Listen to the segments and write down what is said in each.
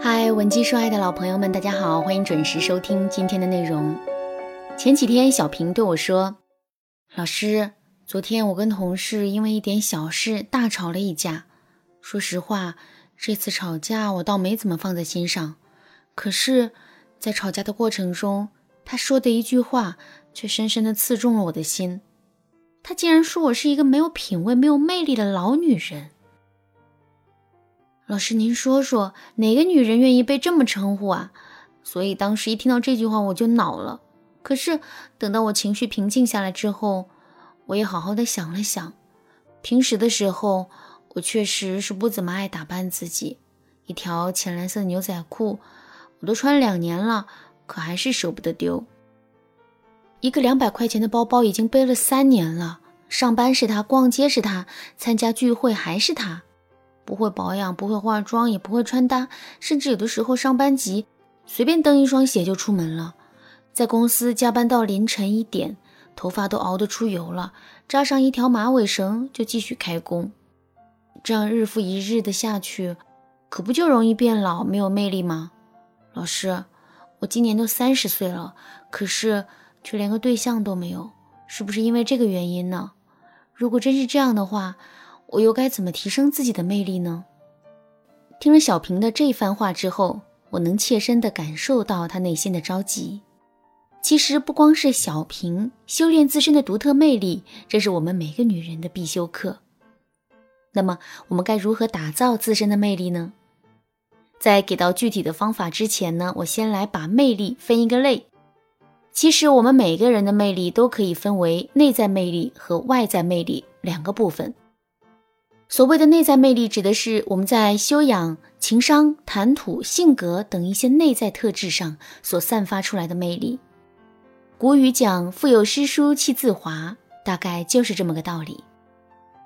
嗨，文姬说爱的老朋友们，大家好，欢迎准时收听今天的内容。前几天，小平对我说：“老师，昨天我跟同事因为一点小事大吵了一架。说实话，这次吵架我倒没怎么放在心上。可是，在吵架的过程中，他说的一句话却深深的刺中了我的心。他竟然说我是一个没有品味、没有魅力的老女人。”老师，您说说哪个女人愿意被这么称呼啊？所以当时一听到这句话我就恼了。可是等到我情绪平静下来之后，我也好好的想了想。平时的时候，我确实是不怎么爱打扮自己，一条浅蓝色的牛仔裤，我都穿两年了，可还是舍不得丢。一个两百块钱的包包已经背了三年了，上班是它，逛街是它，参加聚会还是它。不会保养，不会化妆，也不会穿搭，甚至有的时候上班急，随便蹬一双鞋就出门了。在公司加班到凌晨一点，头发都熬得出油了，扎上一条马尾绳就继续开工。这样日复一日的下去，可不就容易变老，没有魅力吗？老师，我今年都三十岁了，可是却连个对象都没有，是不是因为这个原因呢？如果真是这样的话，我又该怎么提升自己的魅力呢？听了小平的这番话之后，我能切身的感受到他内心的着急。其实不光是小平修炼自身的独特魅力，这是我们每个女人的必修课。那么，我们该如何打造自身的魅力呢？在给到具体的方法之前呢，我先来把魅力分一个类。其实，我们每个人的魅力都可以分为内在魅力和外在魅力两个部分。所谓的内在魅力，指的是我们在修养、情商、谈吐、性格等一些内在特质上所散发出来的魅力。古语讲“腹有诗书气自华”，大概就是这么个道理。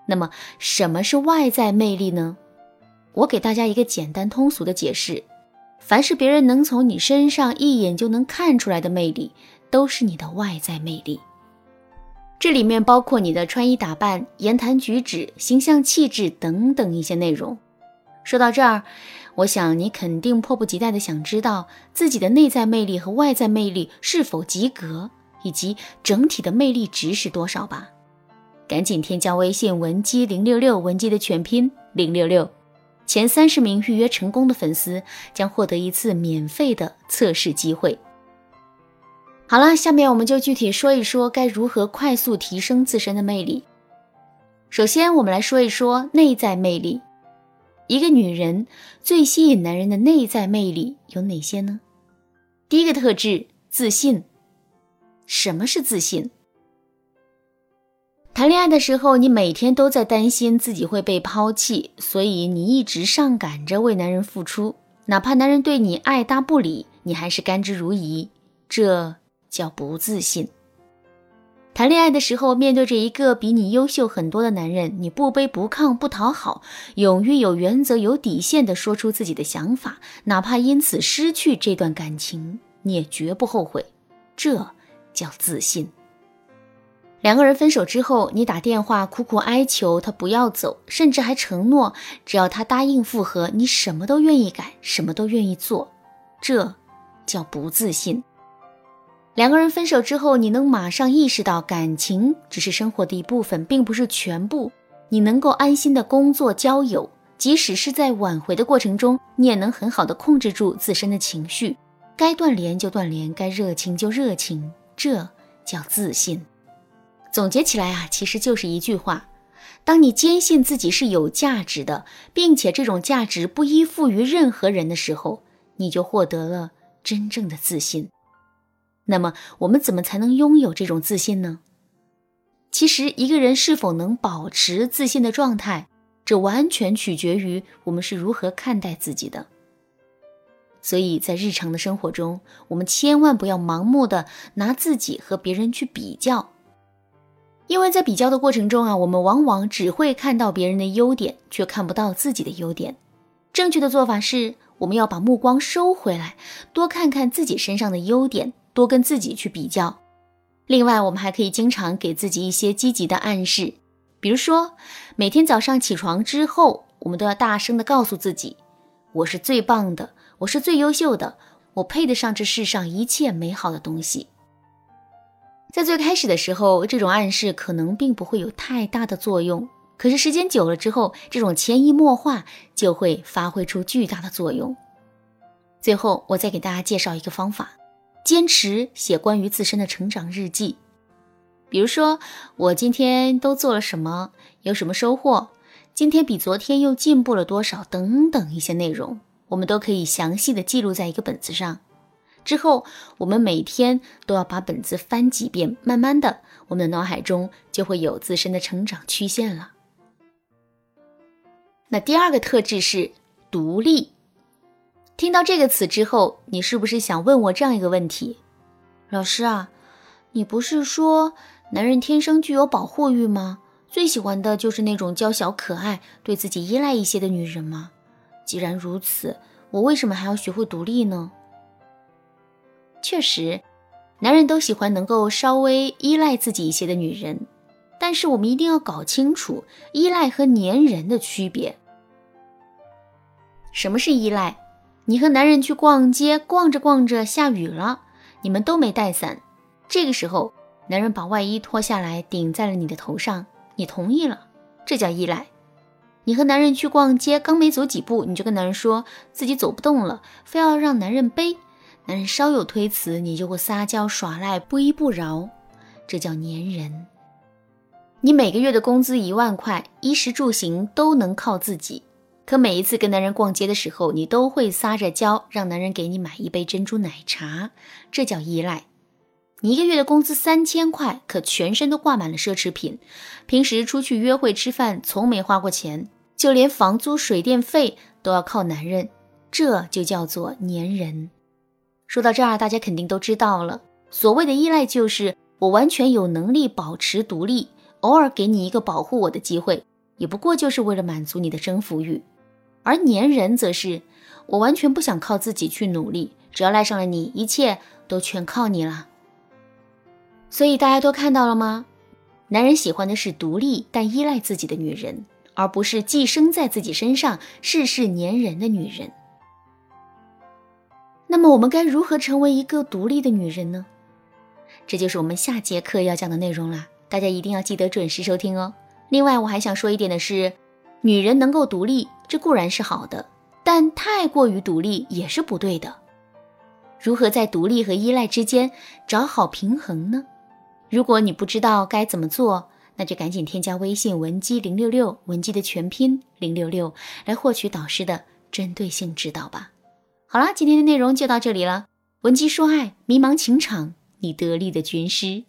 那么，什么是外在魅力呢？我给大家一个简单通俗的解释：凡是别人能从你身上一眼就能看出来的魅力，都是你的外在魅力。这里面包括你的穿衣打扮、言谈举止、形象气质等等一些内容。说到这儿，我想你肯定迫不及待的想知道自己的内在魅力和外在魅力是否及格，以及整体的魅力值是多少吧？赶紧添加微信文姬零六六，文姬的全拼零六六，前三十名预约成功的粉丝将获得一次免费的测试机会。好了，下面我们就具体说一说该如何快速提升自身的魅力。首先，我们来说一说内在魅力。一个女人最吸引男人的内在魅力有哪些呢？第一个特质，自信。什么是自信？谈恋爱的时候，你每天都在担心自己会被抛弃，所以你一直上赶着为男人付出，哪怕男人对你爱搭不理，你还是甘之如饴。这。叫不自信。谈恋爱的时候，面对着一个比你优秀很多的男人，你不卑不亢不讨好，勇于有原则、有底线的说出自己的想法，哪怕因此失去这段感情，你也绝不后悔。这叫自信。两个人分手之后，你打电话苦苦哀求他不要走，甚至还承诺只要他答应复合，你什么都愿意改，什么都愿意做。这叫不自信。两个人分手之后，你能马上意识到感情只是生活的一部分，并不是全部。你能够安心的工作、交友，即使是在挽回的过程中，你也能很好的控制住自身的情绪，该断联就断联，该热情就热情，这叫自信。总结起来啊，其实就是一句话：当你坚信自己是有价值的，并且这种价值不依附于任何人的时候，你就获得了真正的自信。那么我们怎么才能拥有这种自信呢？其实，一个人是否能保持自信的状态，这完全取决于我们是如何看待自己的。所以在日常的生活中，我们千万不要盲目的拿自己和别人去比较，因为在比较的过程中啊，我们往往只会看到别人的优点，却看不到自己的优点。正确的做法是，我们要把目光收回来，多看看自己身上的优点。多跟自己去比较，另外，我们还可以经常给自己一些积极的暗示，比如说，每天早上起床之后，我们都要大声的告诉自己：“我是最棒的，我是最优秀的，我配得上这世上一切美好的东西。在最开始的时候，这种暗示可能并不会有太大的作用，可是时间久了之后，这种潜移默化就会发挥出巨大的作用。最后，我再给大家介绍一个方法：坚持写关于自身的成长日记。比如说，我今天都做了什么，有什么收获，今天比昨天又进步了多少，等等一些内容，我们都可以详细的记录在一个本子上。之后，我们每天都要把本子翻几遍，慢慢的，我们的脑海中就会有自身的成长曲线了。那第二个特质是独立。听到这个词之后，你是不是想问我这样一个问题？老师啊，你不是说男人天生具有保护欲吗？最喜欢的就是那种娇小可爱、对自己依赖一些的女人吗？既然如此，我为什么还要学会独立呢？确实，男人都喜欢能够稍微依赖自己一些的女人，但是我们一定要搞清楚依赖和粘人的区别。什么是依赖？你和男人去逛街，逛着逛着下雨了，你们都没带伞，这个时候男人把外衣脱下来顶在了你的头上，你同意了，这叫依赖。你和男人去逛街，刚没走几步，你就跟男人说自己走不动了，非要让男人背。男人稍有推辞，你就会撒娇耍赖，不依不饶，这叫粘人。你每个月的工资一万块，衣食住行都能靠自己，可每一次跟男人逛街的时候，你都会撒着娇，让男人给你买一杯珍珠奶茶，这叫依赖。你一个月的工资三千块，可全身都挂满了奢侈品，平时出去约会吃饭从没花过钱，就连房租水电费都要靠男人，这就叫做粘人。说到这儿，大家肯定都知道了。所谓的依赖，就是我完全有能力保持独立，偶尔给你一个保护我的机会，也不过就是为了满足你的征服欲。而粘人，则是我完全不想靠自己去努力，只要赖上了你，一切都全靠你了。所以大家都看到了吗？男人喜欢的是独立但依赖自己的女人，而不是寄生在自己身上、事事粘人的女人。那么我们该如何成为一个独立的女人呢？这就是我们下节课要讲的内容啦，大家一定要记得准时收听哦。另外，我还想说一点的是，女人能够独立，这固然是好的，但太过于独立也是不对的。如何在独立和依赖之间找好平衡呢？如果你不知道该怎么做，那就赶紧添加微信文姬零六六，文姬的全拼零六六，来获取导师的针对性指导吧。好了，今天的内容就到这里了。文姬说爱，迷茫情场，你得力的军师。